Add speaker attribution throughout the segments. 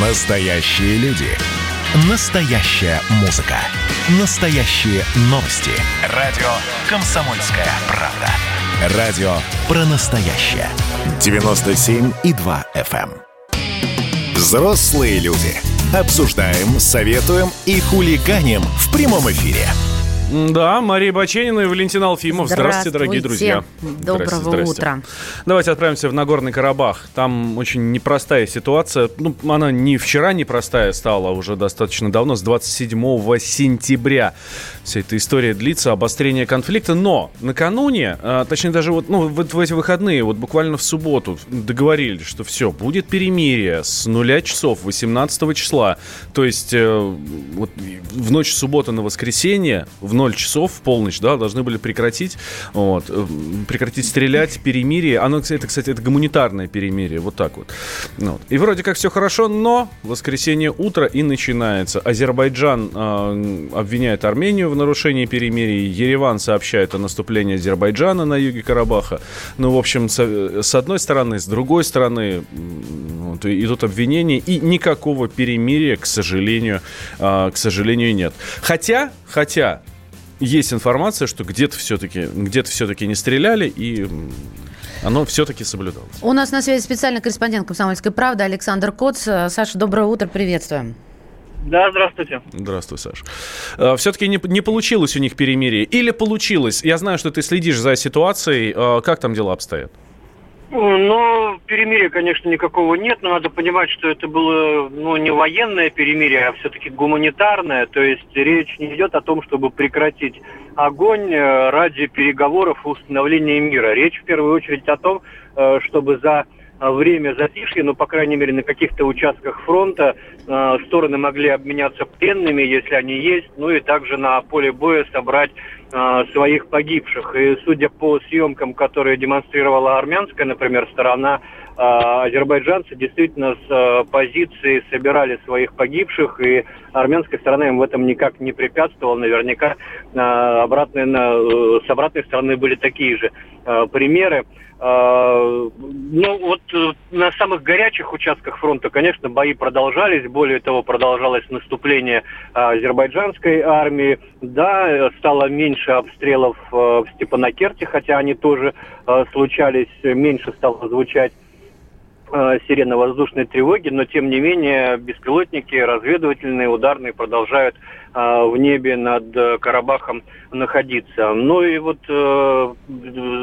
Speaker 1: Настоящие люди. Настоящая музыка. Настоящие новости. Радио «Комсомольская правда». Радио про настоящее. 97,2 FM. эм. Взрослые люди. Обсуждаем, советуем и хулиганим в прямом эфире.
Speaker 2: Да, Мария Баченина и Валентин Алфимов. Здравствуйте, дорогие друзья.
Speaker 3: Доброго
Speaker 2: Здрасте, здрасте.
Speaker 3: утра.
Speaker 2: Давайте отправимся в Нагорный Карабах. Там очень непростая ситуация. Ну, она не вчера непростая стала, а уже достаточно давно, с 27 сентября. Вся эта история длится, обострение конфликта. Но накануне, а, точнее даже вот, ну, вот в эти выходные, вот буквально в субботу договорились, что все, будет перемирие с нуля часов 18 числа. То есть э, вот в ночь суббота на воскресенье, в 0 часов, в полночь, да, должны были прекратить, вот, э, прекратить стрелять, перемирие. Оно, это, кстати, это гуманитарное перемирие, вот так вот. Ну вот. И вроде как все хорошо, но воскресенье утро и начинается. Азербайджан э, обвиняет Армению в нарушении перемирия. Ереван сообщает о наступлении Азербайджана на юге Карабаха. Ну, в общем, с, с одной стороны, с другой стороны, вот, идут обвинения, и никакого перемирия, к сожалению, э, к сожалению, нет. Хотя, хотя, есть информация, что где-то все-таки где-то все-таки не стреляли, и оно все-таки соблюдалось.
Speaker 3: У нас на связи специальный корреспондент «Комсомольской правды» Александр Коц. Э, Саша, доброе утро, приветствуем.
Speaker 4: Да, здравствуйте.
Speaker 2: Здравствуй, Саш. Все-таки не, не получилось у них перемирие? Или получилось? Я знаю, что ты следишь за ситуацией. Э, Как там дела обстоят?
Speaker 4: Ну, перемирия, конечно, никакого нет, но надо понимать, что это было ну, не военное перемирие, а все-таки гуманитарное. То есть речь не идет о том, чтобы прекратить огонь э, ради переговоров и установления мира. Речь в первую очередь о том, э, чтобы за время затишья, ну, по крайней мере, на каких-то участках фронта э, стороны могли обменяться пленными, если они есть, ну и также на поле боя собрать э, своих погибших. И судя по съемкам, которые демонстрировала армянская, например, сторона, азербайджанцы действительно с э, позиции собирали своих погибших, и армянская сторона им в этом никак не препятствовала. Наверняка э, обратные, э, с обратной стороны были такие же примеры. Э, Ну вот на самых горячих участках фронта, конечно, бои продолжались. Более того, продолжалось наступление азербайджанской армии. Да, стало меньше обстрелов в Степанакерте, хотя они тоже случались, меньше стало звучать э, сирена воздушной тревоги, но тем не менее беспилотники разведывательные, ударные продолжают в небе над э, Карабахом находиться. Ну и вот э,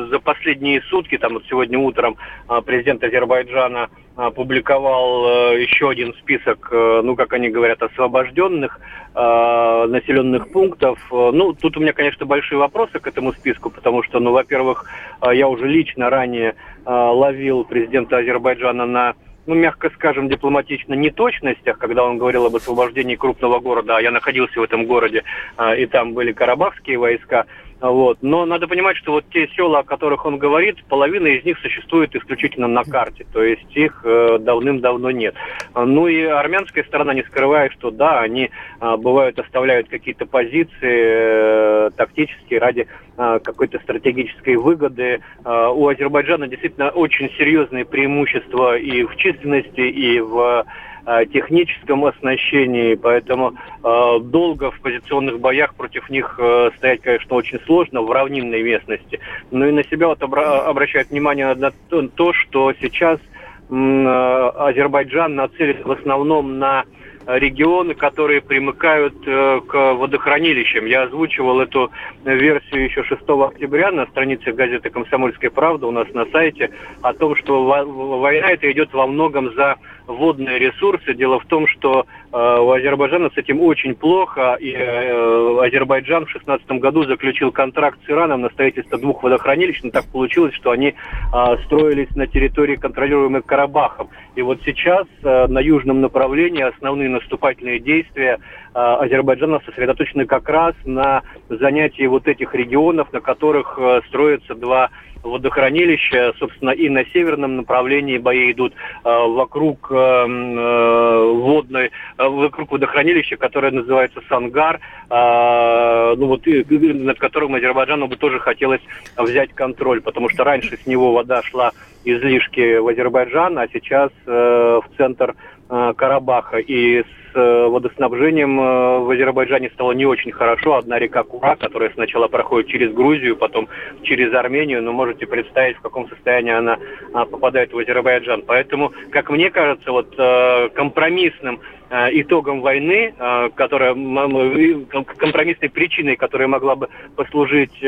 Speaker 4: за последние сутки, там вот сегодня утром э, президент Азербайджана опубликовал э, еще один список, ну как они говорят, освобожденных э, населенных пунктов. Ну тут у меня, конечно, большие вопросы к этому списку, потому что, ну, во-первых, я уже лично ранее ловил президента Азербайджана на ну, мягко скажем, дипломатично неточностях, когда он говорил об освобождении крупного города, а я находился в этом городе, а, и там были карабахские войска. Вот. Но надо понимать, что вот те села, о которых он говорит, половина из них существует исключительно на карте, то есть их э, давным-давно нет. Ну и армянская сторона не скрывает, что да, они а, бывают оставляют какие-то позиции э, тактические ради а, какой-то стратегической выгоды. А, У Азербайджана действительно очень серьезные преимущества и в численности, и в а, техническом оснащении, поэтому э, долго в позиционных боях против них э, стоять, конечно, очень сложно в равнинной местности. Но и на себя вот обра- обращает внимание на то, то, что сейчас э, Азербайджан нацелен в основном на регионы, которые примыкают э, к водохранилищам. Я озвучивал эту версию еще 6 октября на странице газеты «Комсомольская правда» у нас на сайте о том, что во- война эта идет во многом за водные ресурсы. Дело в том, что э, у Азербайджана с этим очень плохо, и э, Азербайджан в 2016 году заключил контракт с Ираном на строительство двух водохранилищ, но так получилось, что они строились на территории, контролируемой Карабахом. И вот сейчас на южном направлении основные наступательные действия э, Азербайджана сосредоточены как раз на занятии вот этих регионов, на которых э, строятся два водохранилища, собственно, и на северном направлении бои идут э, вокруг э, м, э, водной, э, вокруг водохранилища, которое называется Сангар, э, ну вот и- над которым Азербайджану бы тоже хотелось взять контроль, потому что раньше с него вода шла излишки в Азербайджан, а сейчас в центр Карабаха. И с Э, водоснабжением э, в Азербайджане стало не очень хорошо. Одна река Кура, которая сначала проходит через Грузию, потом через Армению, но можете представить, в каком состоянии она попадает в Азербайджан. Поэтому, как мне кажется, вот э, компромиссным итогом войны, которая компромиссной причиной, которая могла бы послужить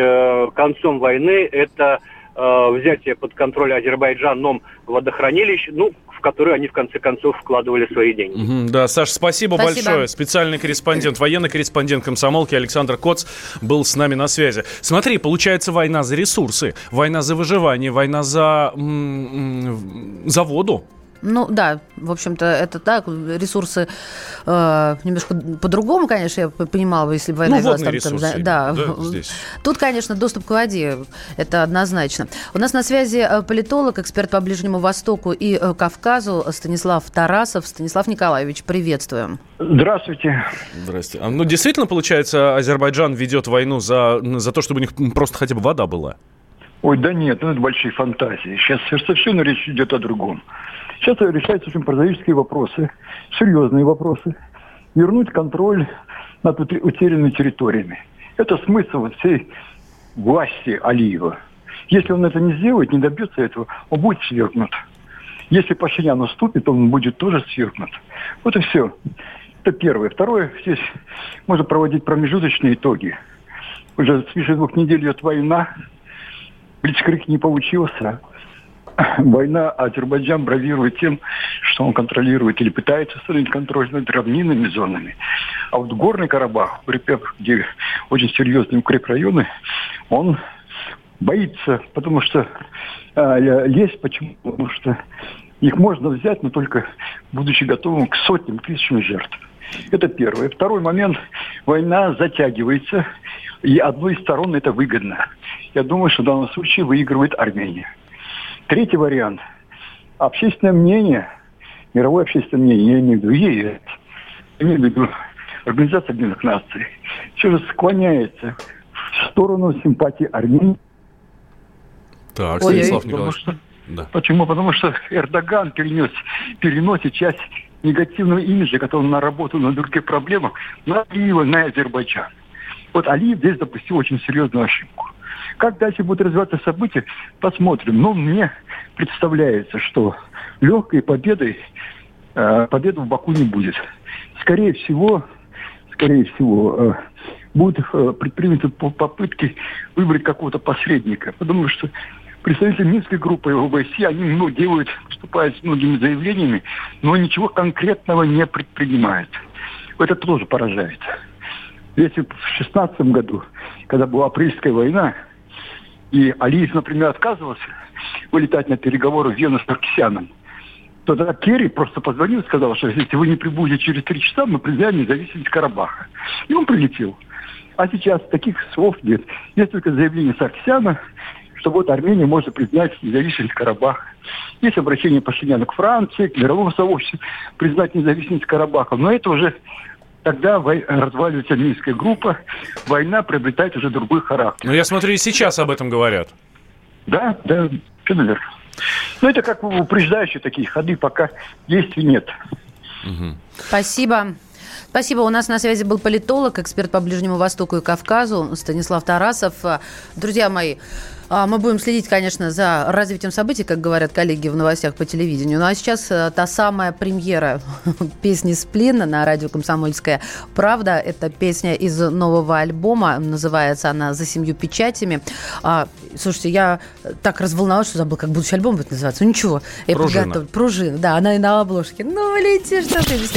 Speaker 4: концом войны, это взятие под контроль Азербайджаном водохранилищ, ну, в которые они в конце концов вкладывали свои деньги.
Speaker 2: Угу, да, Саша, спасибо, спасибо большое. Специальный корреспондент, военный корреспондент комсомолки Александр Коц был с нами на связи. Смотри, получается война за ресурсы, война за выживание, война за, за воду.
Speaker 3: Ну да, в общем-то, это так. Ресурсы э, немножко по-другому, конечно, я понимала, если бы война
Speaker 2: ну, велась. Там, ресурсы,
Speaker 3: там, да, да, здесь. Тут, конечно, доступ к воде, это однозначно. У нас на связи э, политолог, эксперт по Ближнему Востоку и э, Кавказу Станислав Тарасов. Станислав Николаевич, приветствуем.
Speaker 5: Здравствуйте.
Speaker 2: Здравствуйте. А, ну, действительно, получается, Азербайджан ведет войну за, за то, чтобы у них просто хотя бы вода была?
Speaker 5: Ой, да нет, ну это большие фантазии. Сейчас совершенно речь идет о другом. Сейчас решаются очень прозаические вопросы, серьезные вопросы. Вернуть контроль над утерянными территориями. Это смысл всей власти Алиева. Если он это не сделает, не добьется этого, он будет свергнут. Если Пашинян уступит, он будет тоже свергнут. Вот и все. Это первое. Второе, здесь можно проводить промежуточные итоги. Уже свыше двух недель идет война. Блицкрик не получился война, Азербайджан бравирует тем, что он контролирует или пытается установить контроль над равнинными зонами. А вот Горный Карабах, где очень серьезные укрепрайоны, он боится, потому что э, лезть. Почему? Потому что их можно взять, но только будучи готовым к сотням, тысячам жертв. Это первое. Второй момент. Война затягивается, и одной из сторон это выгодно. Я думаю, что в данном случае выигрывает Армения. Третий вариант. Общественное мнение, мировое общественное мнение, я имею в виду ЕС, имею в виду Организация Объединенных Наций, все же склоняется в сторону симпатии Армении.
Speaker 2: Так, Станислав Николаевич. Что,
Speaker 5: да. Почему? Потому что Эрдоган перенес, переносит часть негативного имиджа, который он наработал на других проблемах, на Алиева, на Азербайджан. Вот Алиев здесь допустил очень серьезную ошибку. Как дальше будут развиваться события, посмотрим. Но мне представляется, что легкой победой э, победы в Баку не будет. Скорее всего, скорее всего, э, будут э, предприняты попытки выбрать какого-то посредника. Потому что представители Минской группы ОБСЕ, они ну, делают, выступают с многими заявлениями, но ничего конкретного не предпринимают. Это тоже поражает. Если в 2016 году, когда была апрельская война, и Алиев, например, отказывался вылетать на переговоры в Вену с Наркисяном, то тогда Керри просто позвонил и сказал, что если вы не прибудете через три часа, мы признаем независимость Карабаха. И он прилетел. А сейчас таких слов нет. Есть только заявление Саркисяна, что вот Армения может признать независимость Карабаха. Есть обращение Пашиняна к Франции, к мировому сообществу, признать независимость Карабаха. Но это уже тогда разваливается Минская группа, война приобретает уже другой характер.
Speaker 2: Ну, я смотрю, и сейчас об этом говорят.
Speaker 5: Да, да, все наверное. Ну, это как упреждающие такие ходы, пока действий нет.
Speaker 3: Угу. Спасибо. Спасибо. У нас на связи был политолог, эксперт по Ближнему Востоку и Кавказу Станислав Тарасов. Друзья мои, мы будем следить, конечно, за развитием событий, как говорят коллеги в новостях по телевидению. Ну а сейчас э, та самая премьера песни «Сплин» на радио «Комсомольская правда». Это песня из нового альбома. Называется она «За семью печатями». А, слушайте, я так разволновалась, что забыл, как будущий альбом будет называться. Ну ничего.
Speaker 2: Я Пружина.
Speaker 3: Пружина, да, она и на обложке. Ну, лети, что ты без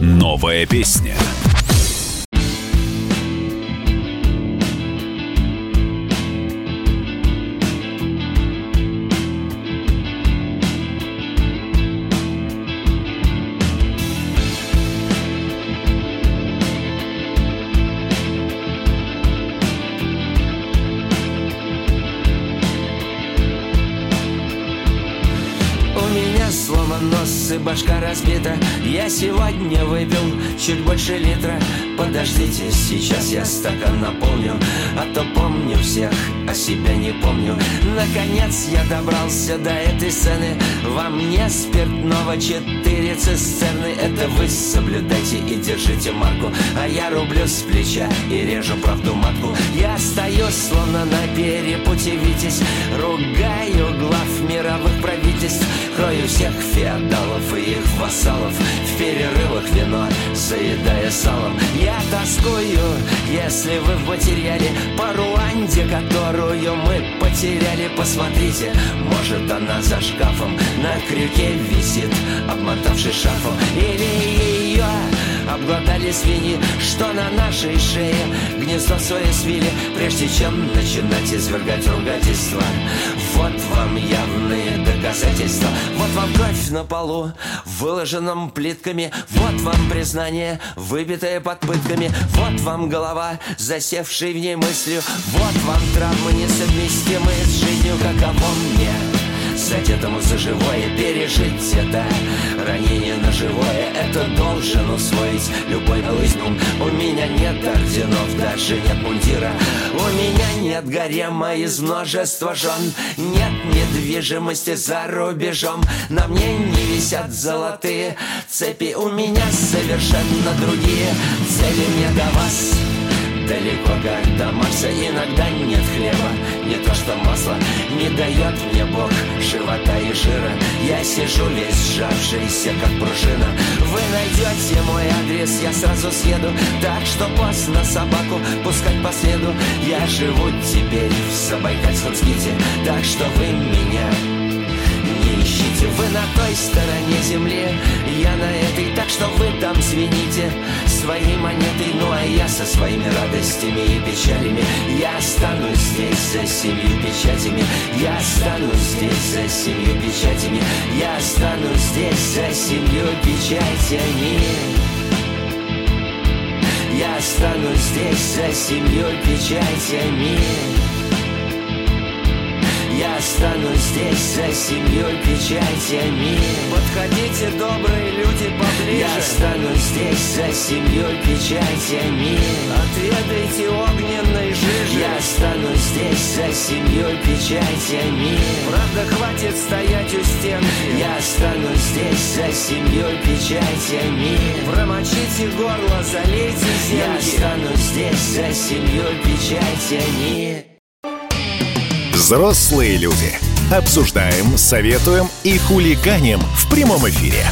Speaker 1: Новая песня.
Speaker 6: Башка разбита. Я сегодня выпил чуть больше литра. Подождите, сейчас я стакан наполню А то помню всех, а себя не помню. Наконец я добрался до этой сцены. Во мне спиртного четыре цистерны. Это вы соблюдайте и держите марку. А я рублю с плеча и режу правду матку. Я стою словно на перепуте Витязь. Ругаю глав мировых правительств. Крою всех феодалов и их вассалов В перерывах вино, заедая салом. Я тоскую, если вы в материале По Руанде, которую мы потеряли. Посмотрите, может она за шкафом На крюке висит, обмотавшись шарфом. Или ее обглодали свиньи Что на нашей шее? Гнездо свое свили Прежде чем начинать извергать ругательства Вот вам явные доказательства. Вот вам кровь на полу, выложенном плитками. Вот вам признание, выбитое под пытками. Вот вам голова, засевшей в ней мыслью. Вот вам травмы, несовместимые с жизнью Каково мне Дать этому за живое, пережить это. Ранение на живое, это должен усвоить любой лызнум У меня нет орденов, даже нет мундира. У меня нет гарема из множества жен. Нет недвижимости за рубежом. На мне не висят золотые цепи. У меня совершенно другие цели. Не до вас Далеко как до Марса. Иногда нет хлеба Не то что масло не дает мне Бог живота и жира. Я сижу весь сжавшийся как пружина. Вы найдете мой адрес, я сразу съеду. Так что поздно собаку пускать по следу Я живу теперь в Забайкальском ските. Так что вы меня ищите. Вы на той стороне земли, я на этой Так что вы там звените своей монетой Ну а я со своими радостями и печалями. Я останусь здесь за семью печатями. Я останусь здесь за семью печатями. Я останусь здесь за семью печатями. Я останусь здесь за семью печатями я останусь здесь за семьей печатями Подходите, добрые люди, поближе. Я останусь здесь за семьей печатями Отведайте огненной жижи. Я останусь здесь за семьей печатями Правда, хватит стоять у стенки Я останусь здесь за семьей печатями Промочите горло, залейте зенки Я останусь здесь за семьей печатями
Speaker 1: Взрослые люди. Обсуждаем, советуем и хулиганим в прямом эфире.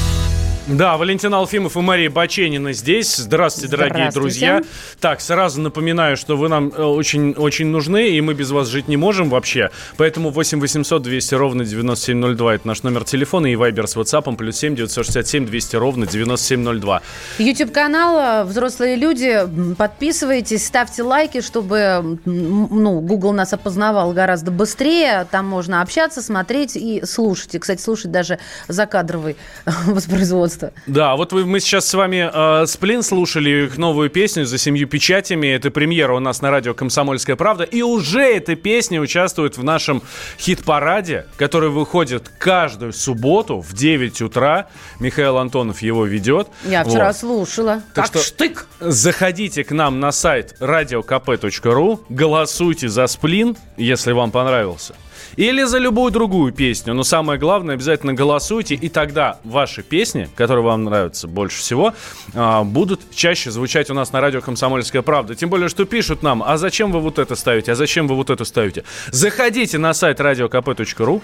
Speaker 2: Да, Валентин Алфимов и Мария Баченина здесь. Здравствуйте, дорогие друзья. Так, сразу напоминаю, что вы нам очень, очень нужны, и мы без вас жить не можем вообще. Поэтому 8 800 200 ровно 9702 это наш номер телефона и вайбер с WhatsApp плюс 7 967 200 ровно 9702.
Speaker 3: YouTube-канал «Взрослые люди». Подписывайтесь, ставьте лайки, чтобы ну, Google нас опознавал гораздо быстрее. Там можно общаться, смотреть и слушать. И, кстати, слушать даже закадровый воспроизводство просто.
Speaker 2: Да, вот мы сейчас с вами э, Сплин слушали их новую песню «За семью печатями». Это премьера у нас на радио «Комсомольская правда». И уже эта песня участвует в нашем хит-параде, который выходит каждую субботу в 9 утра. Михаил Антонов его ведет.
Speaker 3: Я вчера вот. слушала.
Speaker 2: Так как что штык! Заходите к нам на сайт radiokp.ru, голосуйте за «Сплин», если вам понравился. Или за любую другую песню. Но самое главное, обязательно голосуйте, и тогда ваши песни, которые вам нравятся больше всего, а, будут чаще звучать у нас на радио «Комсомольская правда». Тем более, что пишут нам, а зачем вы вот это ставите, а зачем вы вот это ставите? Заходите на сайт radiokp.ru,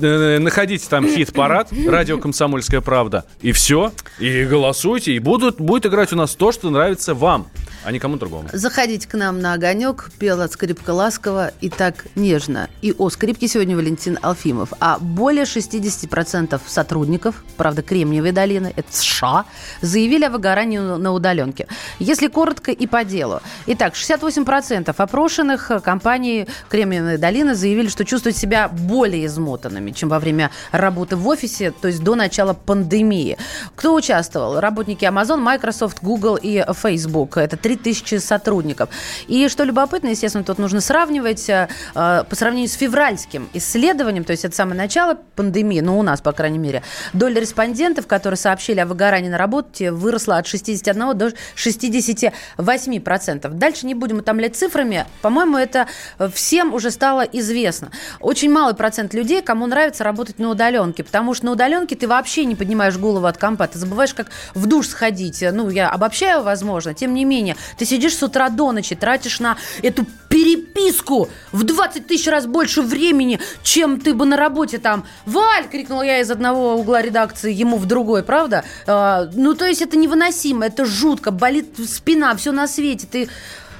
Speaker 2: э, находите там хит-парад «Радио Комсомольская правда», и все, и голосуйте, и будут, будет играть у нас то, что нравится вам а не кому другому.
Speaker 3: Заходите к нам на огонек, пела скрипка ласково и так нежно. И о скрипке сегодня Валентин Алфимов. А более 60% сотрудников, правда, Кремниевой долины, это США, заявили о выгорании на удаленке. Если коротко и по делу. Итак, 68% опрошенных компаний Кремниевой долины заявили, что чувствуют себя более измотанными, чем во время работы в офисе, то есть до начала пандемии. Кто участвовал? Работники Amazon, Microsoft, Google и Facebook. Это 30 3000 сотрудников. И что любопытно, естественно, тут нужно сравнивать э, по сравнению с февральским исследованием, то есть это самое начало пандемии, ну, у нас, по крайней мере, доля респондентов, которые сообщили о выгорании на работе, выросла от 61 до 68%. Дальше не будем утомлять цифрами. По-моему, это всем уже стало известно. Очень малый процент людей, кому нравится работать на удаленке, потому что на удаленке ты вообще не поднимаешь голову от компа, ты забываешь, как в душ сходить. Ну, я обобщаю, возможно. Тем не менее, ты сидишь с утра до ночи, тратишь на эту переписку в 20 тысяч раз больше времени, чем ты бы на работе там. «Валь!» – крикнула я из одного угла редакции ему в другой, правда? А, ну, то есть это невыносимо, это жутко, болит спина, все на свете. Ты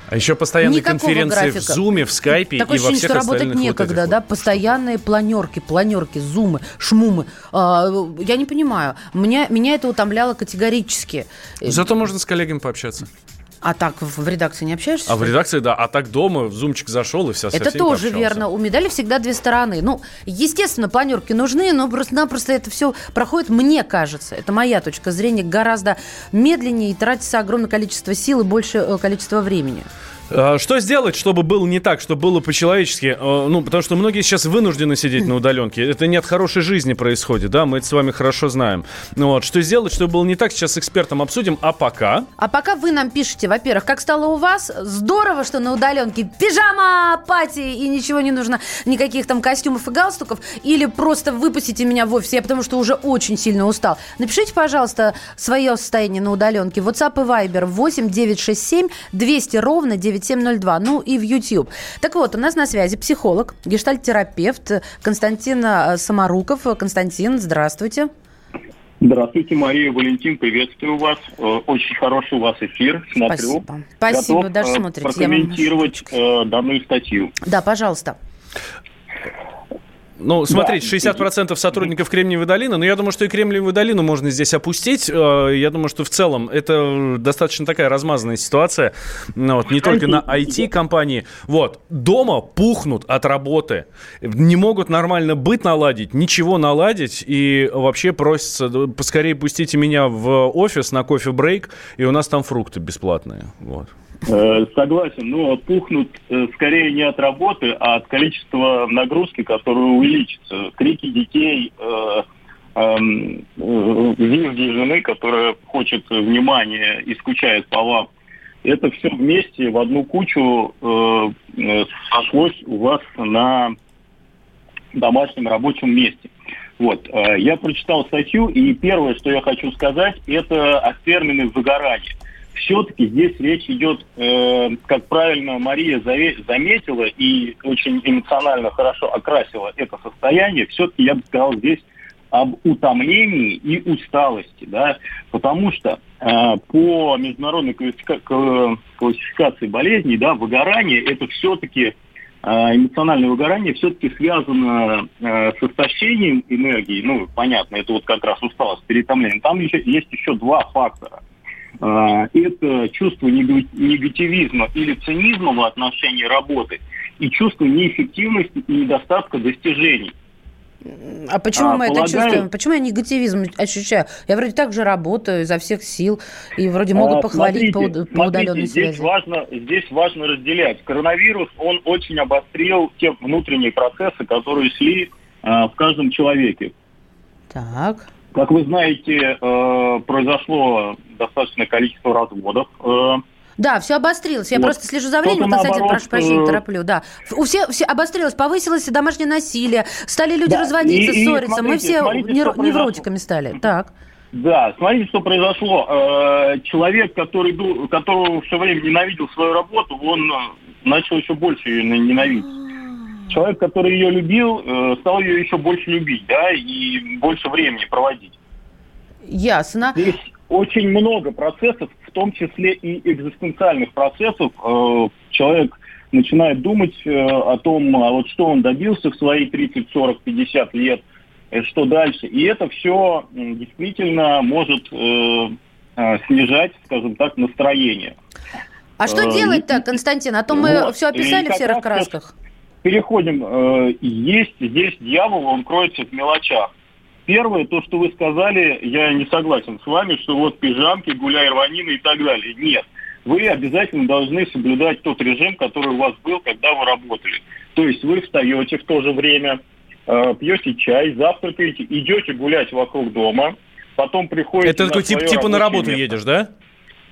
Speaker 2: а еще постоянные Никакого конференции графика. в Зуме, в Скайпе
Speaker 3: Такое
Speaker 2: и во всех
Speaker 3: что работать некогда, вот да? Постоянные планерки, планерки, зумы, шмумы. А, я не понимаю. Меня, меня это утомляло категорически.
Speaker 2: Зато можно с коллегами пообщаться.
Speaker 3: А так в редакции не общаешься?
Speaker 2: А в редакции, да. А так дома в зумчик зашел и вся
Speaker 3: Это тоже пообщался. верно. У медали всегда две стороны. Ну, естественно, планерки нужны, но просто-напросто это все проходит, мне кажется, это моя точка зрения, гораздо медленнее и тратится огромное количество сил и больше э, количества времени.
Speaker 2: А, что сделать, чтобы было не так, чтобы было по-человечески? А, ну, потому что многие сейчас вынуждены сидеть на удаленке. Это не от хорошей жизни происходит, да, мы это с вами хорошо знаем. Ну, вот, что сделать, чтобы было не так, сейчас с экспертом обсудим. А пока...
Speaker 3: А пока вы нам пишете, во-первых, как стало у вас, здорово, что на удаленке пижама, пати, и ничего не нужно, никаких там костюмов и галстуков, или просто выпустите меня в офис, я потому что уже очень сильно устал. Напишите, пожалуйста, свое состояние на удаленке. WhatsApp и Viber 8 967 200 ровно 9 9702, ну и в YouTube. Так вот, у нас на связи психолог, гештальтерапевт Константин э, Самаруков. Константин, здравствуйте.
Speaker 7: Здравствуйте, Мария, Валентин, приветствую вас. Э, очень хороший у вас эфир, смотрю.
Speaker 3: Спасибо, Спасибо
Speaker 7: Готов
Speaker 3: даже э, смотрите.
Speaker 7: прокомментировать вам... данную статью.
Speaker 3: Да, пожалуйста.
Speaker 2: Ну, смотрите, 60% сотрудников Кремниевой долины, но я думаю, что и Кремниевую долину можно здесь опустить. Э, я думаю, что в целом это достаточно такая размазанная ситуация. Ну, вот, не только на IT-компании. Вот, дома пухнут от работы. Не могут нормально быть наладить, ничего наладить. И вообще просятся, поскорее пустите меня в офис на кофе-брейк, и у нас там фрукты бесплатные. Вот.
Speaker 7: Э, согласен, но пухнут э, скорее не от работы, а от количества нагрузки, которая увеличится. Крики детей, э, эм, визги жены, которая хочет внимания и скучает по вам. Это все вместе в одну кучу сошлось у вас на домашнем рабочем месте. Вот, я прочитал статью, и первое, что я хочу сказать, это о термине выгорания все-таки здесь речь идет, э, как правильно Мария заметила и очень эмоционально хорошо окрасила это состояние, все-таки я бы сказал здесь об утомлении и усталости, да, потому что э, по международной классификации болезней, да, выгорание это все-таки э, эмоциональное выгорание все-таки связано э, с истощением энергии, ну, понятно, это вот как раз усталость, переутомление. Там еще, есть еще два фактора – это чувство негативизма или цинизма в отношении работы и чувство неэффективности и недостатка достижений.
Speaker 3: А почему а, мы полагаю... это чувствуем? Почему я негативизм ощущаю? Я вроде так же работаю изо всех сил и вроде могут а, похвалить смотрите, по, по удаленной
Speaker 7: здесь
Speaker 3: связи.
Speaker 7: Важно, здесь важно разделять. Коронавирус, он очень обострил те внутренние процессы, которые шли а, в каждом человеке.
Speaker 3: Так.
Speaker 7: Как вы знаете, э, произошло достаточное количество разводов. Э,
Speaker 3: да, все обострилось. Я вот. просто слежу за временем, Константин, наоборот, прошу прощения, э, тороплю. Да. У всех все обострилось, повысилось домашнее насилие, стали люди да. разводиться, и, ссориться. И смотрите, Мы все смотрите, нев- невротиками стали. Так.
Speaker 7: Да, смотрите, что произошло. Человек, который, которого все время ненавидел свою работу, он начал еще больше ее ненавидеть человек, который ее любил, э, стал ее еще больше любить, да, и больше времени проводить.
Speaker 3: Ясно.
Speaker 7: Здесь очень много процессов, в том числе и экзистенциальных процессов. Э, человек начинает думать э, о том, а вот что он добился в свои 30, 40, 50 лет, что дальше. И это все действительно может снижать, скажем так, настроение.
Speaker 3: А что делать-то, Константин? А то мы вот. все описали в серых красках
Speaker 7: переходим. Э, есть здесь дьявол, он кроется в мелочах. Первое, то, что вы сказали, я не согласен с вами, что вот пижамки, гуляй рванины и так далее. Нет. вы обязательно должны соблюдать тот режим, который у вас был, когда вы работали. То есть вы встаете в то же время, э, пьете чай, завтракаете, идете гулять вокруг дома, потом приходите
Speaker 2: Это такой тип, типа на работу место. едешь, да?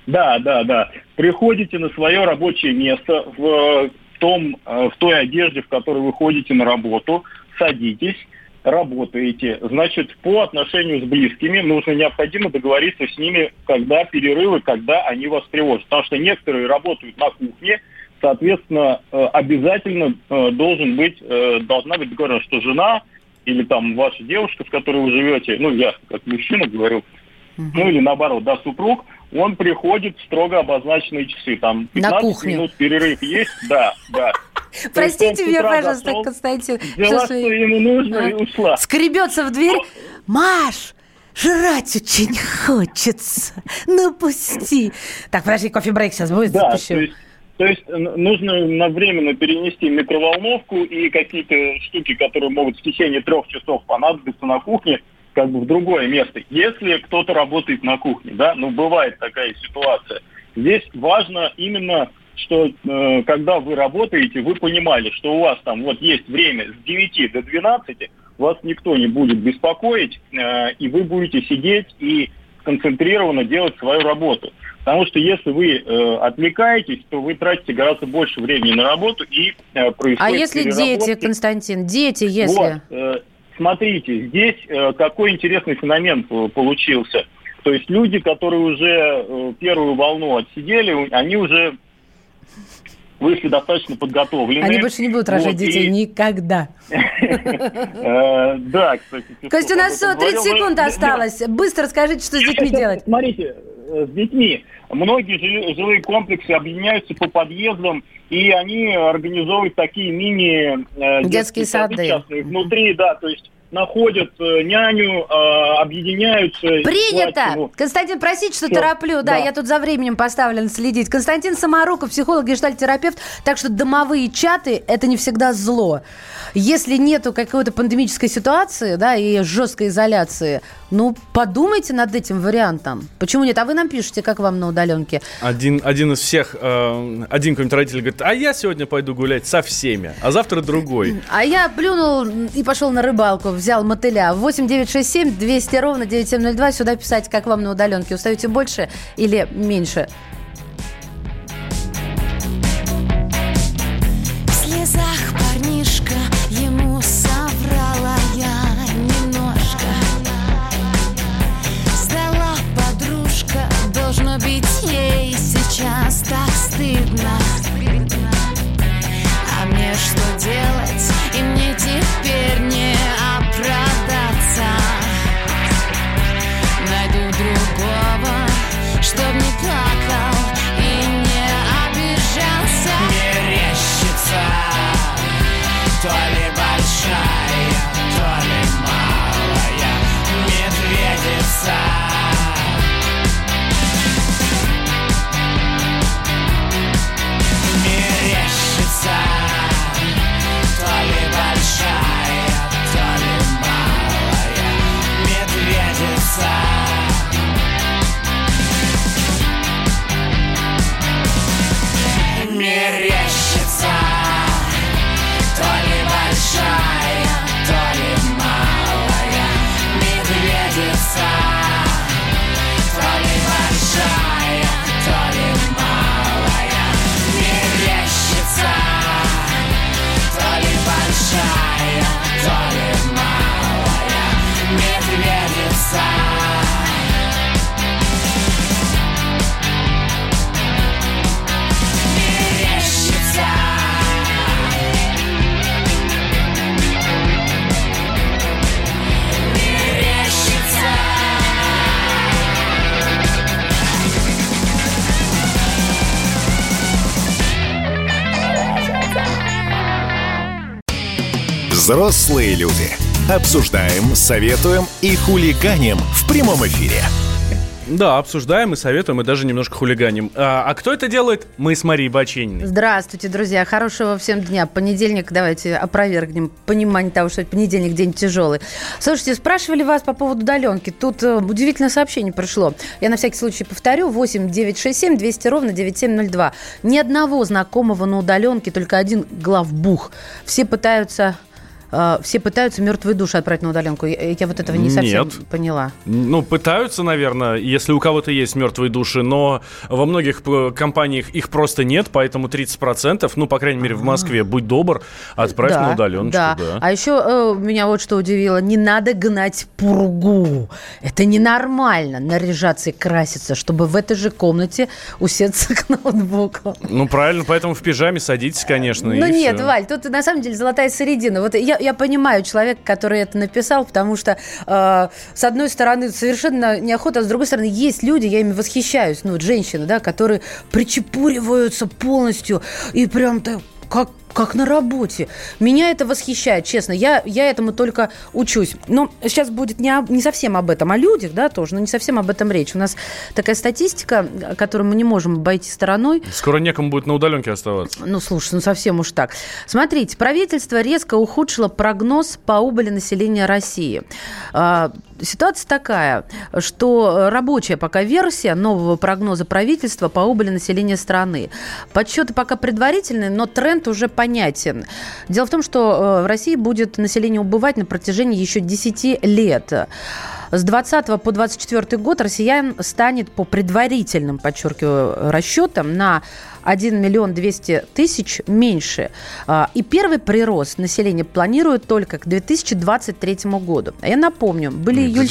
Speaker 7: Да, да, да. Приходите на свое рабочее место в том, э, в той одежде, в которой вы ходите на работу, садитесь, работаете. Значит, по отношению с близкими нужно необходимо договориться с ними, когда перерывы, когда они вас тревожат. Потому что некоторые работают на кухне, соответственно, э, обязательно э, должен быть, должна быть договоренность, что жена или там ваша девушка, с которой вы живете, ну, я как мужчина говорю, угу. ну или наоборот, да, супруг, он приходит в строго обозначенные часы. Там 15
Speaker 3: На кухню.
Speaker 7: минут перерыв есть, да, да.
Speaker 3: Простите меня, пожалуйста, Константин.
Speaker 7: Взяла, что ему нужно, и ушла.
Speaker 3: Скребется в дверь. Маш, жрать очень хочется. Ну, пусти. Так, подожди, кофе-брейк сейчас будет.
Speaker 7: Да, то есть то есть нужно на временно перенести микроволновку и какие-то штуки, которые могут в течение трех часов понадобиться на кухне, как бы в другое место. Если кто-то работает на кухне, да, ну бывает такая ситуация. Здесь важно именно, что э, когда вы работаете, вы понимали, что у вас там вот есть время с 9 до 12, вас никто не будет беспокоить, э, и вы будете сидеть и концентрированно делать свою работу. Потому что если вы э, отвлекаетесь, то вы тратите гораздо больше времени на работу и э, происходит
Speaker 3: А если дети, Константин, дети, если... Вот,
Speaker 7: э, смотрите, здесь э, какой интересный феномен получился. То есть люди, которые уже э, первую волну отсидели, они уже вышли достаточно подготовленные.
Speaker 3: Они больше не будут рожать вот, детей и... никогда.
Speaker 7: Э, да, кстати.
Speaker 3: Костя, у нас 30 секунд осталось. Быстро скажите, что с детьми делать.
Speaker 7: Смотрите, с детьми. Многие жилые комплексы объединяются по подъездам, и они организовывают такие мини
Speaker 3: детские сады
Speaker 7: внутри, да, то есть находят э, няню, э, объединяются.
Speaker 3: Принято! Константин, простите, что Все. тороплю. Да, да, я тут за временем поставлен следить. Константин Самаруков, психолог, гештальтерапевт. Так что домовые чаты – это не всегда зло. Если нету какой-то пандемической ситуации, да, и жесткой изоляции, ну, подумайте над этим вариантом. Почему нет? А вы нам пишете, как вам на удаленке?
Speaker 2: Один, один из всех, э, один какой-нибудь родитель говорит, а я сегодня пойду гулять со всеми, а завтра другой.
Speaker 3: А я плюнул и пошел на рыбалку, взял мотыля. 8 9 6 7 200 ровно 9702. Сюда писать, как вам на удаленке. Устаете больше или меньше?
Speaker 1: Взрослые люди. Обсуждаем, советуем и хулиганим в прямом эфире.
Speaker 2: Да, обсуждаем и советуем, и даже немножко хулиганим. А, а кто это делает? Мы с Марией Бачениной.
Speaker 3: Здравствуйте, друзья. Хорошего всем дня. Понедельник, давайте опровергнем понимание того, что понедельник день тяжелый. Слушайте, спрашивали вас по поводу удаленки. Тут э, удивительное сообщение пришло. Я на всякий случай повторю. 8 967 200 ровно 9702. Ни одного знакомого на удаленке, только один главбух. Все пытаются э, все пытаются мертвые души отправить на удаленку. Я, я вот этого не совсем
Speaker 2: Нет.
Speaker 3: поняла.
Speaker 2: Ну, пытаются, наверное, если у кого-то есть мертвые души, но во многих э, компаниях их просто нет, поэтому 30%, ну, по крайней мере, в Москве, будь добр, отправь на удаленочку.
Speaker 3: Да.
Speaker 2: Да.
Speaker 3: А еще э, меня вот что удивило. Не надо гнать пургу. Это ненормально наряжаться и краситься, чтобы в этой же комнате усеться к ноутбуку.
Speaker 2: Ну, правильно, поэтому в пижаме садитесь, конечно.
Speaker 3: Ну нет,
Speaker 2: всё.
Speaker 3: Валь, тут на самом деле золотая середина. Вот я, я понимаю человека, который это написал, потому что э, с одной стороны совершенно неохота, а с другой стороны есть люди, я ими восхищаюсь, ну вот женщины, да, которые причепуриваются полностью и прям так как как на работе. Меня это восхищает, честно. Я, я этому только учусь. Но сейчас будет не, об- не совсем об этом, о людях, да, тоже, но не совсем об этом речь. У нас такая статистика, которую мы не можем обойти стороной.
Speaker 2: Скоро некому будет на удаленке оставаться.
Speaker 3: Ну, слушай, ну совсем уж так. Смотрите, правительство резко ухудшило прогноз по убыли населения России. А, Ситуация такая, что рабочая пока версия нового прогноза правительства по убыли населения страны. Подсчеты пока предварительные, но тренд уже понятен. Дело в том, что э, в России будет население убывать на протяжении еще 10 лет. С 20 по 24 год россиян станет по предварительным, подчеркиваю, расчетам на 1 миллион 200 тысяч меньше. А, И первый прирост населения планируют только к 2023 году. А я напомню, были июльские...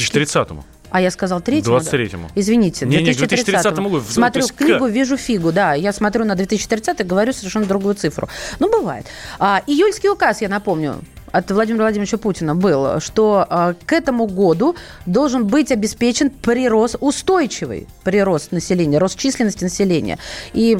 Speaker 2: 2030-му.
Speaker 3: А я сказал третьему?
Speaker 2: 23-му.
Speaker 3: Извините,
Speaker 2: к
Speaker 3: 2030
Speaker 2: 2030 году.
Speaker 3: Смотрю
Speaker 2: есть
Speaker 3: книгу, вижу фигу, да. Я смотрю на 2030 и говорю совершенно другую цифру. Ну, бывает. А, июльский указ, я напомню, от Владимира Владимировича Путина был, что а, к этому году должен быть обеспечен прирост, устойчивый прирост населения, рост численности населения. И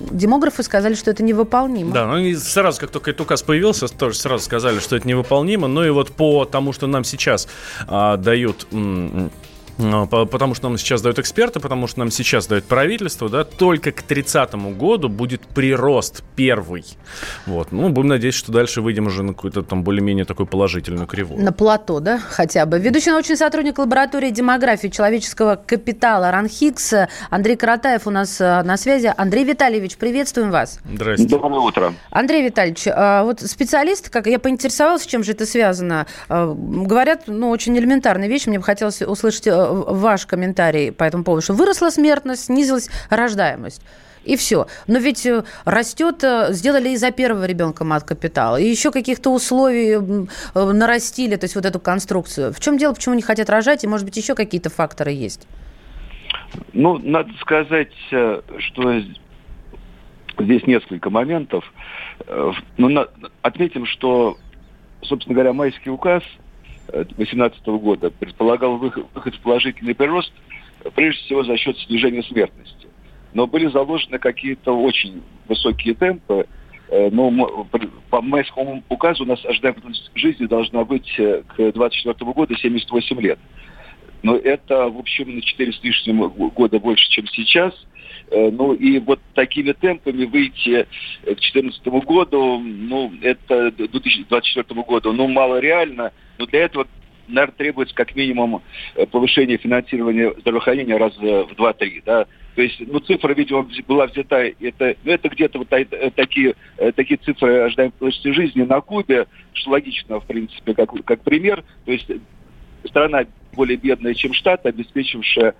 Speaker 3: демографы сказали, что это невыполнимо.
Speaker 2: Да, ну и сразу, как только этот указ появился, тоже сразу сказали, что это невыполнимо. Ну и вот по тому, что нам сейчас а, дают... м, Потому что нам сейчас дают эксперты, потому что нам сейчас дают правительство, да, только к 30 году будет прирост первый. Вот. Ну, будем надеяться, что дальше выйдем уже на какую-то там более-менее такую положительную кривую.
Speaker 3: На плато, да, хотя бы. Ведущий научный сотрудник лаборатории демографии человеческого капитала РАНХИКС Андрей Каратаев у нас э, на связи. Андрей Витальевич, приветствуем вас.
Speaker 2: Здрасте.
Speaker 8: Доброе утро.
Speaker 3: Андрей Витальевич, а вот специалисты, как я поинтересовалась, с чем же это связано, а, говорят, ну, очень элементарные вещи. Мне бы хотелось услышать э, ваш комментарий по этому поводу, что выросла смертность, снизилась рождаемость. И все. Но ведь э, растет, э, сделали из-за первого ребенка мат капитал. И еще каких-то условий э, нарастили, то есть вот эту конструкцию. В чем дело, почему не хотят рожать? И, может быть, еще какие-то факторы есть?
Speaker 8: Ну, надо сказать, что здесь несколько моментов. Э, Ну, отметим, что, собственно говоря, майский указ 2018 года предполагал выход, в положительный прирост, прежде всего за счет снижения смертности. Но были заложены какие-то очень высокие темпы. Э, Но по майскому указу у нас ожидаемость жизни должна быть э, к 2024 году 78 лет. Но это, в общем, на 4 с лишним года больше, чем сейчас. Э, Ну и вот такими темпами выйти к 2014 году, ну, это к 2024 году, ну, мало реально. Но для этого, наверное, требуется как минимум э, повышение финансирования здравоохранения раз в 2-3, да. То есть, ну, цифра, видимо, была взята, это, ну, это где-то вот э, такие, такие цифры ожидаемой продолжительности жизни на Кубе, что логично, в принципе, как, как пример. То есть страна более бедная, чем Штаты, обеспечившая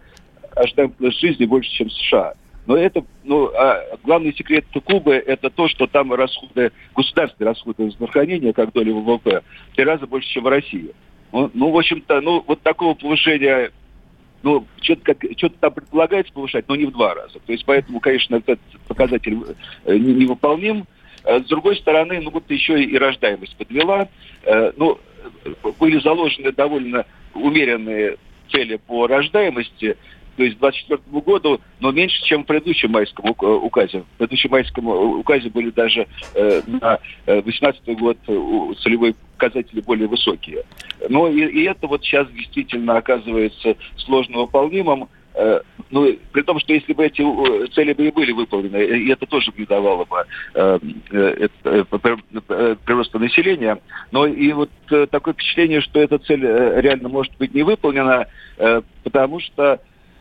Speaker 8: ожидаемую продолжительность жизни больше, чем США. Но это, ну, а главный секрет Кубы – это то, что там расходы, государственные расходы на как доля ВВП, в три раза больше, чем в России. Ну, ну, в общем-то, ну, вот такого повышения, ну, что-то, что-то там предполагается повышать, но не в два раза. То есть, поэтому, конечно, этот показатель э, не- невыполним. Э, С другой стороны, ну, вот еще и рождаемость подвела. Э, Ну, были заложены довольно умеренные цели по рождаемости, то есть к 2024 году, но меньше, чем в предыдущем майском э, указе. В предыдущем майском э, указе были даже э, на 2018 год э, у- целевые показатели более высокие. Но и, и это вот сейчас действительно оказывается сложно выполнимым. ну, при том, что если бы эти цели бы и были выполнены, и это тоже не давало бы э, э, прироста населения, но и вот такое впечатление, что эта цель реально может быть не выполнена, потому что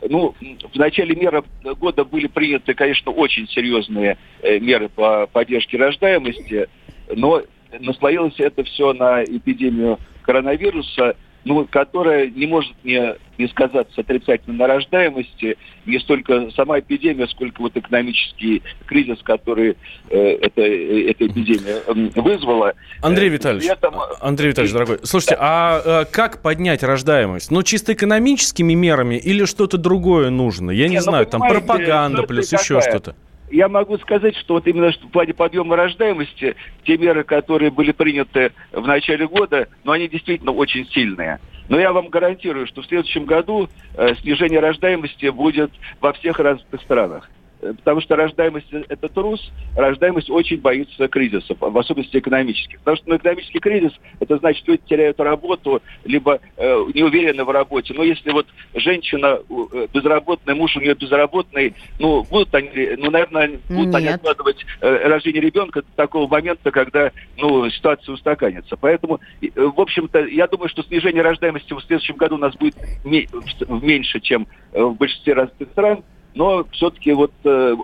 Speaker 8: ну, в начале меры года были приняты, конечно, очень серьезные э, меры по поддержке рождаемости, но наслоилось это все на эпидемию коронавируса – ну, которая не может не, не сказаться отрицательно на рождаемости, не столько сама эпидемия, сколько вот экономический кризис, который э, это, э, эта эпидемия э, вызвала.
Speaker 2: Андрей э, Витальевич, этом... Андрей Витальевич, дорогой, слушайте, а, а как поднять рождаемость? Ну, чисто экономическими мерами или что-то другое нужно? Я не, не ну, знаю, там пропаганда плюс еще что-то
Speaker 8: я могу сказать, что вот именно в плане подъема рождаемости, те меры, которые были приняты в начале года, ну, они действительно очень сильные. Но я вам гарантирую, что в следующем году э, снижение рождаемости будет во всех развитых странах. Э, потому что рождаемость – это трус, рождаемость очень боится кризисов, в особенности экономических. Потому что ну, экономический кризис – это значит, люди теряют работу, либо э, не уверены в работе. Но если вот женщина э, безработная, муж у нее безработный, ну, будут они, ну, наверное, будут Нет. они откладывать э, рождение ребенка до такого момента, когда, ну, ситуация устаканится. Поэтому, э, в общем-то, я думаю, что снижение рождаемости в следующем году у нас будет меньше, чем в большинстве развитых стран но все-таки вот э,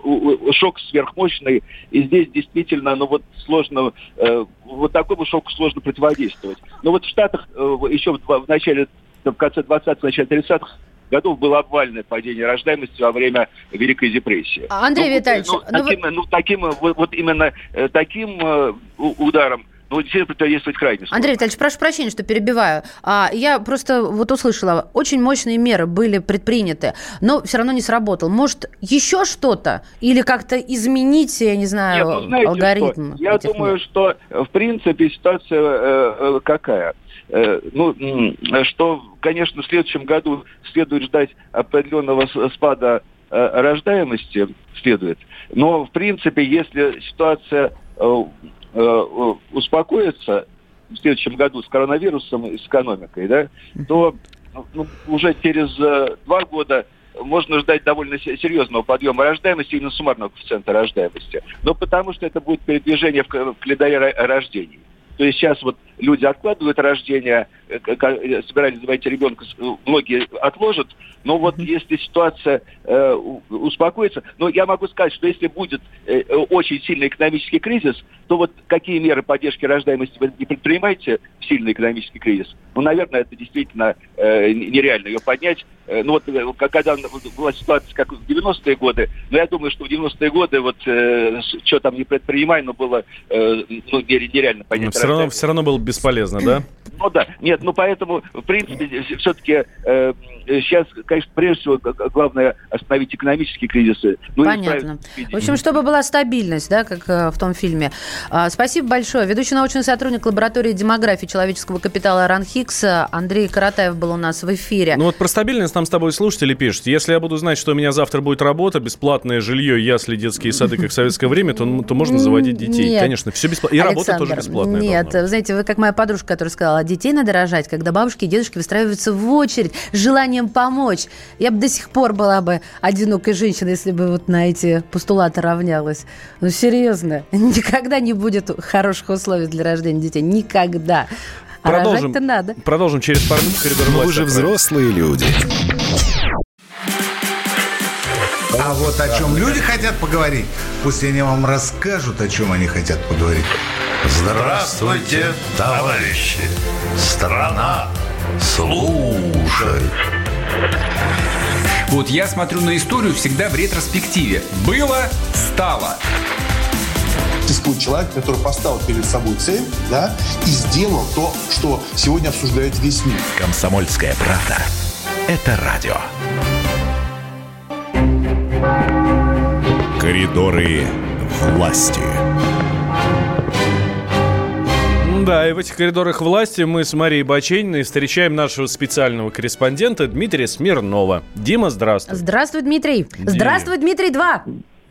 Speaker 8: шок сверхмощный, и здесь действительно, ну вот сложно, э, вот такому шоку сложно противодействовать. Но вот в Штатах э, еще в, в начале, в конце 20-х, начале 30-х годов было обвальное падение рождаемости во время Великой депрессии.
Speaker 3: Андрей ну, Витальевич,
Speaker 8: ну, ну, таким, ну, таким, вот, вот именно э, таким э, ударом ну, действительно противодействовать крайне сложно.
Speaker 3: Андрей Витальевич, прошу прощения, что перебиваю. А, я просто вот услышала, очень мощные меры были предприняты, но все равно не сработал. Может, еще что-то? Или как-то изменить, я не знаю, Нет, ну, знаете алгоритм?
Speaker 8: Что? Я думаю, мер? что, в принципе, ситуация э, э, какая? Э, ну, что, конечно, в следующем году следует ждать определенного спада э, рождаемости, следует. Но, в принципе, если ситуация э, Э, успокоится в следующем году с коронавирусом и с экономикой, да, то ну, уже через э, два года можно ждать довольно серьезного подъема рождаемости, именно суммарного коэффициента рождаемости. Но потому что это будет передвижение в календаре рождений. То есть сейчас вот люди откладывают рождение, э, э, собирались заводить ребенка, многие отложат, но вот если ситуация э, успокоится, но я могу сказать, что если будет э, очень сильный экономический кризис, то вот какие меры поддержки рождаемости вы не предпринимаете в сильный экономический кризис, ну, наверное, это действительно э, нереально ее поднять. Э, ну, вот э, когда была ситуация, как в 90-е годы, но я думаю, что в 90-е годы вот э, что там не предпринимай, но было э, ну, нереально поднять.
Speaker 2: Все равно, все равно было бесполезно, да?
Speaker 8: Ну да, нет, ну поэтому, в принципе, все-таки э, сейчас, конечно, прежде всего, главное остановить экономические кризисы.
Speaker 3: Ну, Понятно. В общем, чтобы была стабильность, да, как э, в том фильме. А, спасибо большое. Ведущий научный сотрудник лаборатории демографии человеческого капитала РАНХИКС Андрей Каратаев был у нас в эфире.
Speaker 2: Ну вот про стабильность нам с тобой слушатели пишут. Если я буду знать, что у меня завтра будет работа, бесплатное жилье, ясли, детские сады, как в советское время, то, то можно заводить детей. Нет. Конечно, все бесплатно. И Александр, работа тоже бесплатная.
Speaker 3: Нет, должна. знаете, вы как моя подружка, которая сказала, детей надо рожать, когда бабушки и дедушки выстраиваются в очередь с желанием помочь. Я бы до сих пор была бы одинокой женщиной, если бы вот на эти постулаты равнялась. Ну, серьезно, никогда не будет хороших условий для рождения детей. Никогда. А продолжим, надо.
Speaker 2: Продолжим через пару минут коридор
Speaker 1: Мы уже взрослые люди.
Speaker 9: А вот о чем люди хотят поговорить, пусть они вам расскажут, о чем они хотят поговорить.
Speaker 10: Здравствуйте, товарищи! Страна слушай!
Speaker 11: Вот я смотрю на историю всегда в ретроспективе. Было, стало.
Speaker 12: Существует человек, который поставил перед собой цель, да, и сделал то, что сегодня обсуждает весь мир.
Speaker 1: Комсомольская правда. Это радио. Коридоры власти.
Speaker 2: Да, и в этих коридорах власти мы с Марией Бачениной встречаем нашего специального корреспондента Дмитрия Смирнова. Дима, здравствуй.
Speaker 3: Здравствуй, Дмитрий. Ди... Здравствуй, Дмитрий 2.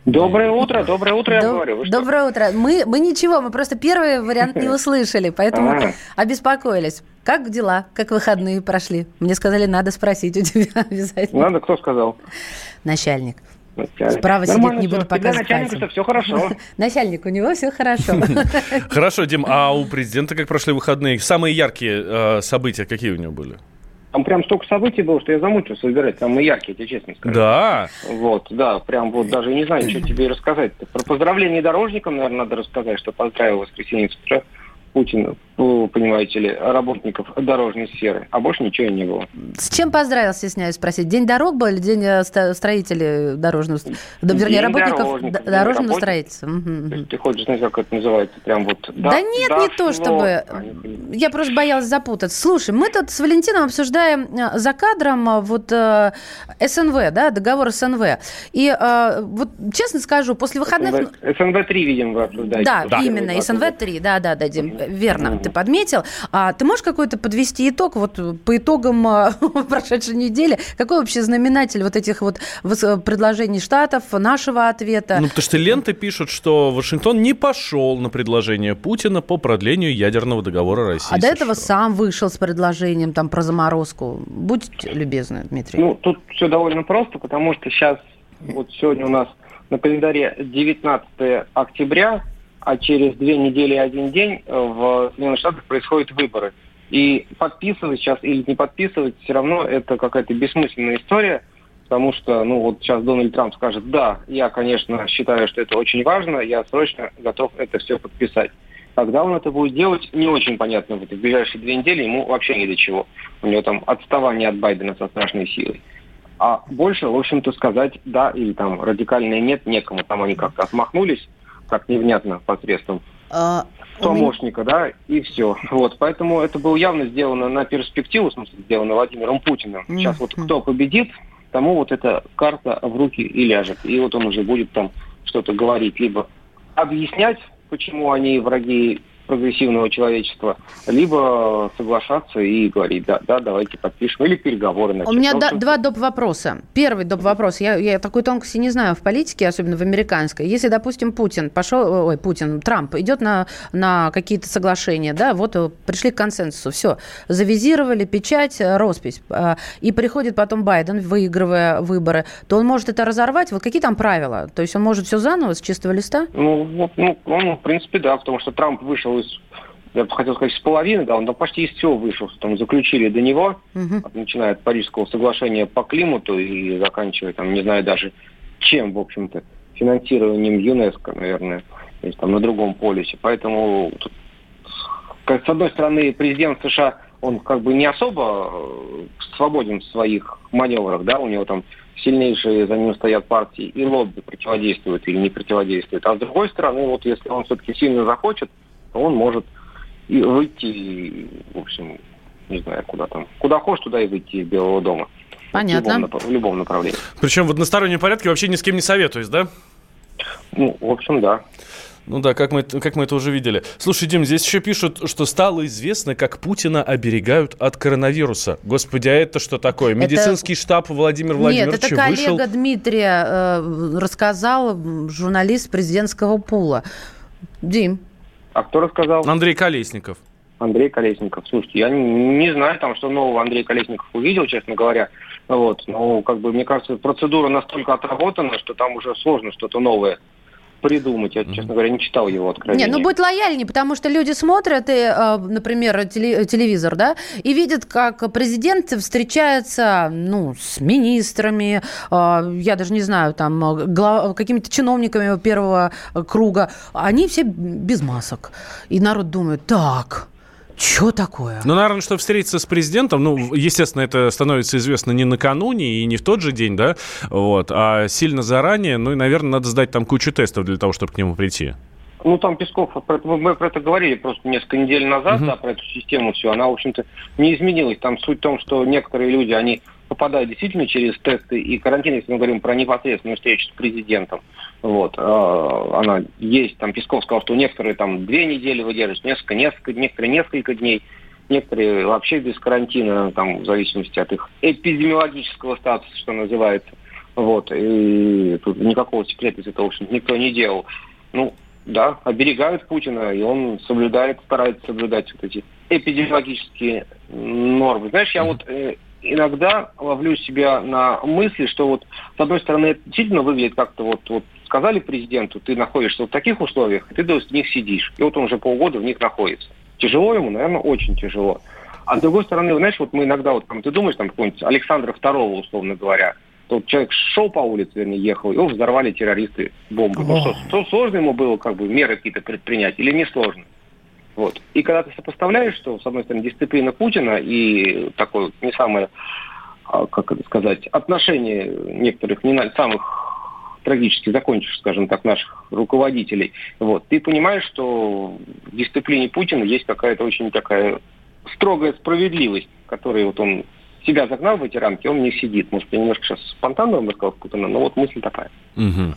Speaker 13: Доброе утро, доброе утро, я
Speaker 3: Доб-
Speaker 13: говорю. Вы что?
Speaker 3: Доброе утро. Мы, мы ничего, мы просто первый вариант не услышали, поэтому
Speaker 13: А.
Speaker 3: обеспокоились. Как дела? Как выходные прошли? Мне сказали, надо спросить у тебя обязательно.
Speaker 13: Надо, кто сказал?
Speaker 3: Начальник. Справа сидит,
Speaker 13: Нормально
Speaker 3: не
Speaker 13: всё.
Speaker 3: буду
Speaker 13: Всегда
Speaker 3: показывать
Speaker 13: начальнику,
Speaker 3: пальцем.
Speaker 13: что все хорошо.
Speaker 3: Начальник, у него все хорошо.
Speaker 2: Хорошо, Дим, а у президента как прошли выходные? Самые яркие э, события какие у него были?
Speaker 13: Там прям столько событий было, что я замучился выбирать. Самые яркие, я тебе честно скажу.
Speaker 2: Да.
Speaker 13: Вот, да, прям вот даже не знаю, что тебе рассказать. Про поздравления дорожникам, наверное, надо рассказать, что поздравил воскресенье Путина, ну, понимаете ли, работников дорожной сферы. А больше ничего не было.
Speaker 3: С чем поздравил, стесняюсь спросить? День дорог был или день э, строителей дорожного... Да, вернее,
Speaker 13: День
Speaker 3: работников
Speaker 13: дорожников,
Speaker 3: дорожного
Speaker 13: работников.
Speaker 3: строительства.
Speaker 13: Ты хочешь знать, как это называется? Прям вот...
Speaker 3: Да, нет, не то чтобы. Я просто боялась запутаться. Слушай, мы тут с Валентином обсуждаем э, за кадром э, вот э, СНВ, да, договор СНВ. И э, вот честно скажу, после выходных...
Speaker 13: СНВ-3, видимо, вы обсуждаете.
Speaker 3: Да, именно, СНВ-3, да, да, да, Дим, верно, ты подметил. А ты можешь какой-то подвести итог вот по итогам э, прошедшей недели? Какой вообще знаменатель вот этих вот выс- предложений Штатов, нашего ответа?
Speaker 2: Ну, потому что ленты пишут, что Вашингтон не пошел на предложение Путина по продлению ядерного договора России.
Speaker 3: А до этого сам вышел с предложением там про заморозку. Будьте любезны, Дмитрий.
Speaker 13: Ну, тут все довольно просто, потому что сейчас, вот сегодня у нас на календаре 19 октября, а через две недели и один день э, в Соединенных Штатах происходят выборы. И подписывать сейчас или не подписывать, все равно это какая-то бессмысленная история, потому что, ну, вот сейчас Дональд Трамп скажет, да, я, конечно, считаю, что это очень важно, я срочно готов это все подписать. Когда он это будет делать, не очень понятно. В ближайшие две недели ему вообще ни до чего. У него там отставание от Байдена со страшной силой. А больше, в общем-то, сказать да или там радикальное нет некому. Там они как-то отмахнулись, так невнятно посредством
Speaker 3: А,
Speaker 13: помощника, да, и все. Вот, поэтому это было явно сделано на перспективу, в смысле, сделано Владимиром Путиным. Сейчас вот кто победит, тому вот эта карта в руки и ляжет. И вот он уже будет там что-то говорить, либо объяснять, почему они враги прогрессивного человечества, либо соглашаться и говорить, да, да, давайте подпишем, или переговоры
Speaker 3: У
Speaker 13: начать.
Speaker 3: меня
Speaker 13: Ну,
Speaker 3: да- два доп. вопроса. Первый доп. вопрос. Я, я такой тонкости не знаю в политике, особенно в американской. Если, допустим, Путин пошел, ой, Путин, Трамп идет на, на какие-то соглашения, да, вот э, пришли к консенсусу, все, завизировали печать, э, роспись, э, и приходит потом Байден, выигрывая выборы, то он может это разорвать. Вот какие там правила? То есть он может все заново с чистого листа?
Speaker 13: Ну, вот, ну, он, в принципе, да, потому что Трамп вышел из, я бы хотел сказать, с половины, да, он там почти из всего вышел, что там заключили до него, от- начиная от Парижского соглашения по климату и заканчивая, там, не знаю даже чем, в общем-то, финансированием ЮНЕСКО, наверное, то есть там на другом полюсе. Поэтому, тут, как, с одной стороны, президент США, он как бы не особо э, свободен в своих маневрах, да, у него там сильнейшие за ним стоят партии и лобби противодействуют или не противодействуют. А с другой стороны, вот если он все-таки сильно захочет, то он может и выйти, и, в общем, не знаю, куда там. Куда хочешь, туда и выйти из Белого дома.
Speaker 3: Понятно.
Speaker 13: В любом, в любом направлении.
Speaker 2: Причем в одностороннем порядке вообще ни с кем не советуюсь, да?
Speaker 13: Ну, в общем, да.
Speaker 2: Ну да, как мы, это- как мы это уже видели. Слушай, Дим, здесь еще пишут, что стало известно, как Путина оберегают от коронавируса. Господи, а это что такое?
Speaker 3: Это-
Speaker 2: Медицинский штаб Владимира
Speaker 3: Нет,
Speaker 2: Владимировича
Speaker 3: это коллега
Speaker 2: вышел...
Speaker 3: Дмитрия э, рассказал журналист президентского пула. Дим.
Speaker 13: А кто рассказал?
Speaker 2: Андрей Колесников.
Speaker 13: Андрей Колесников. Слушайте, я не, не знаю, там, что нового Андрей Колесников увидел, честно говоря. Вот. Но, как бы, мне кажется, процедура настолько отработана, что там уже сложно что-то новое придумать. Я, честно говоря, не читал его откровения.
Speaker 3: Не, ну будь лояльней, потому что люди смотрят, и, э, например, теле- телевизор, да, и видят, как президент встречается, ну, с министрами, э, я даже не знаю, там, э, гла- какими-то чиновниками первого круга. Они все без масок. И народ думает, так, что такое?
Speaker 2: Ну, наверное, что встретиться с президентом, ну, естественно, это становится известно не накануне и не в тот же день, да, вот, а сильно заранее, ну, и, наверное, надо сдать там кучу тестов для того, чтобы к нему прийти.
Speaker 13: Ну, там Песков, мы про это говорили просто несколько недель назад, да, про эту систему все. Она, в общем-то, не изменилась. Там суть в том, что некоторые люди, они попадают действительно через тесты и карантин, если мы говорим про непосредственную встречу с президентом. Вот. а, Она есть. Там Песков сказал, что некоторые там две недели выдерживают, несколько, несколько, некоторые несколько дней. Некоторые вообще без карантина, там, в зависимости от их эпидемиологического статуса, что называется. Вот, и тут никакого секрета из этого, в общем, никто не делал. Ну, да, оберегают Путина, и он соблюдает, старается соблюдать вот эти эпидемиологические нормы. Знаешь, я вот э, иногда ловлю себя на мысли, что вот с одной стороны это действительно выглядит как-то вот, вот сказали президенту, ты находишься в таких условиях, ты в них сидишь. И вот он уже полгода в них находится. Тяжело ему, наверное, очень тяжело. А с другой стороны, знаешь, вот мы иногда, вот там, ты думаешь, там, какого-нибудь Александра II, условно говоря, то человек шел по улице, вернее, ехал, его взорвали террористы бомбы. Ну что, что, сложно ему было как бы меры какие-то предпринять или не сложно? Вот. И когда ты сопоставляешь, что, с одной стороны, дисциплина Путина и такое не самое, а, как это сказать, отношение некоторых не самых трагически закончишь, скажем так, наших руководителей, вот, ты понимаешь, что в дисциплине Путина есть какая-то очень такая строгая справедливость, которой вот он себя загнал в эти рамки, он не сидит. Может, я немножко сейчас спонтанно вам рассказал Путина, но вот мысль такая.
Speaker 2: Угу.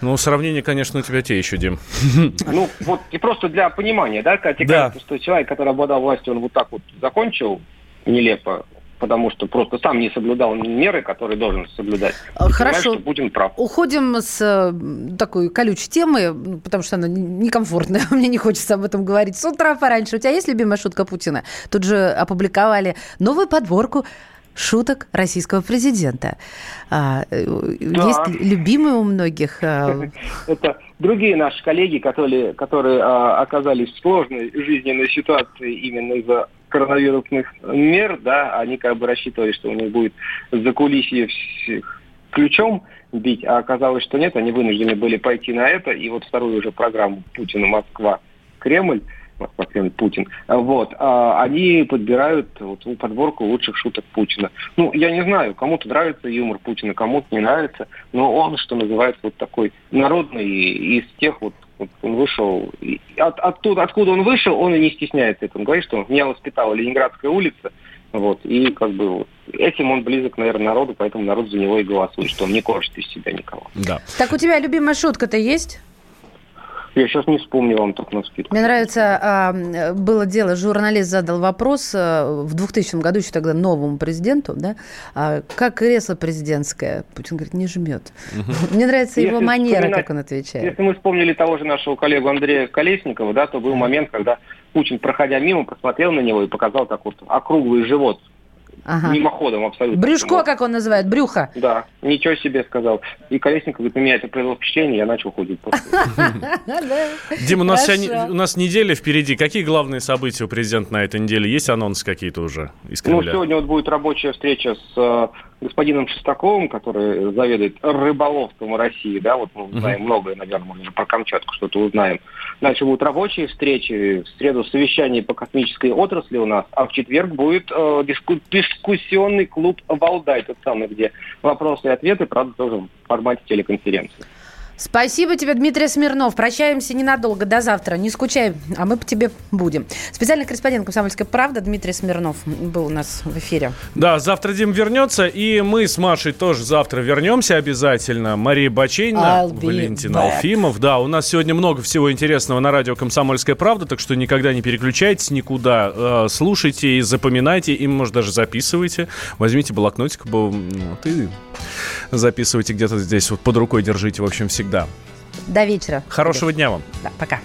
Speaker 2: Ну, сравнение, конечно, у тебя те еще, Дим.
Speaker 13: Ну, вот и просто для понимания, да, когда тебе да. что человек, который обладал властью, он вот так вот закончил нелепо, потому что просто сам не соблюдал меры, которые должен соблюдать.
Speaker 3: Хорошо.
Speaker 13: что Путин прав.
Speaker 3: Уходим с э, такой колючей темы, потому что она некомфортная. Мне не хочется об этом говорить с утра пораньше. У тебя есть любимая шутка Путина? Тут же опубликовали новую подборку шуток российского президента. А, э, да. Есть любимые у многих? А,
Speaker 13: Это другие наши коллеги, которые, которые а, оказались в сложной жизненной ситуации именно из-за коронавирусных мер, да, они как бы рассчитывали, что у них будет за кулисье ключом бить, а оказалось, что нет, они вынуждены были пойти на это, и вот вторую уже программу Путина «Москва», Кремль, Москва, Кремль, Путин, вот, а они подбирают вот, подборку лучших шуток Путина. Ну, я не знаю, кому-то нравится юмор Путина, кому-то не нравится, но он, что называется, вот такой народный из тех вот вот он вышел, от, оттуда, откуда он вышел, он и не стесняется этого. Он говорит, что меня воспитала Ленинградская улица, вот, и как бы вот, этим он близок, наверное, народу, поэтому народ за него и голосует, что он не корчит из себя никого.
Speaker 3: Да. Так у тебя любимая шутка-то есть?
Speaker 13: Я сейчас не вспомню вам так на скидку.
Speaker 3: Мне нравится, а, было дело, журналист задал вопрос а, в 2000 году еще тогда новому президенту, да, а, как кресло президентское. Путин говорит, не жмет. Мне нравится его манера, как он отвечает.
Speaker 13: Если мы вспомнили того же нашего коллегу Андрея Колесникова, да, то был момент, когда Путин, проходя мимо, посмотрел на него и показал так вот округлый живот Ага. Мимоходом абсолютно.
Speaker 3: Брюшко, как он называет, брюхо.
Speaker 13: Да, ничего себе сказал. И Колесников говорит, на меня это произвело впечатление, я начал ходить.
Speaker 2: Дим, у нас, у нас неделя впереди. Какие главные события у президента на этой неделе? Есть анонсы какие-то уже из
Speaker 13: Ну, сегодня вот будет рабочая встреча с э, господином Шестаковым, который заведует рыболовством России, да, вот мы узнаем uh-huh. многое, наверное, мы уже про Камчатку что-то узнаем. Дальше будут рабочие встречи, в среду совещание по космической отрасли у нас, а в четверг будет э, диску- дискуссионный клуб «Валдай», тот самый, где вопросы и ответы, правда, тоже в формате телеконференции.
Speaker 3: Спасибо тебе, Дмитрий Смирнов. Прощаемся ненадолго, до завтра. Не скучай, а мы по тебе будем. Специальный корреспондент «Комсомольской правды» Дмитрий Смирнов был у нас в эфире.
Speaker 2: Да, завтра Дим вернется, и мы с Машей тоже завтра вернемся обязательно. Мария Бачейна, Валентин back. Алфимов. Да, у нас сегодня много всего интересного на радио «Комсомольская правда», так что никогда не переключайтесь никуда. Э, слушайте и запоминайте, и, может, даже записывайте. Возьмите блокнотик, вот, и записывайте где-то здесь, вот под рукой держите, в общем, всегда.
Speaker 3: До вечера.
Speaker 2: Хорошего дня вам.
Speaker 3: Да, пока.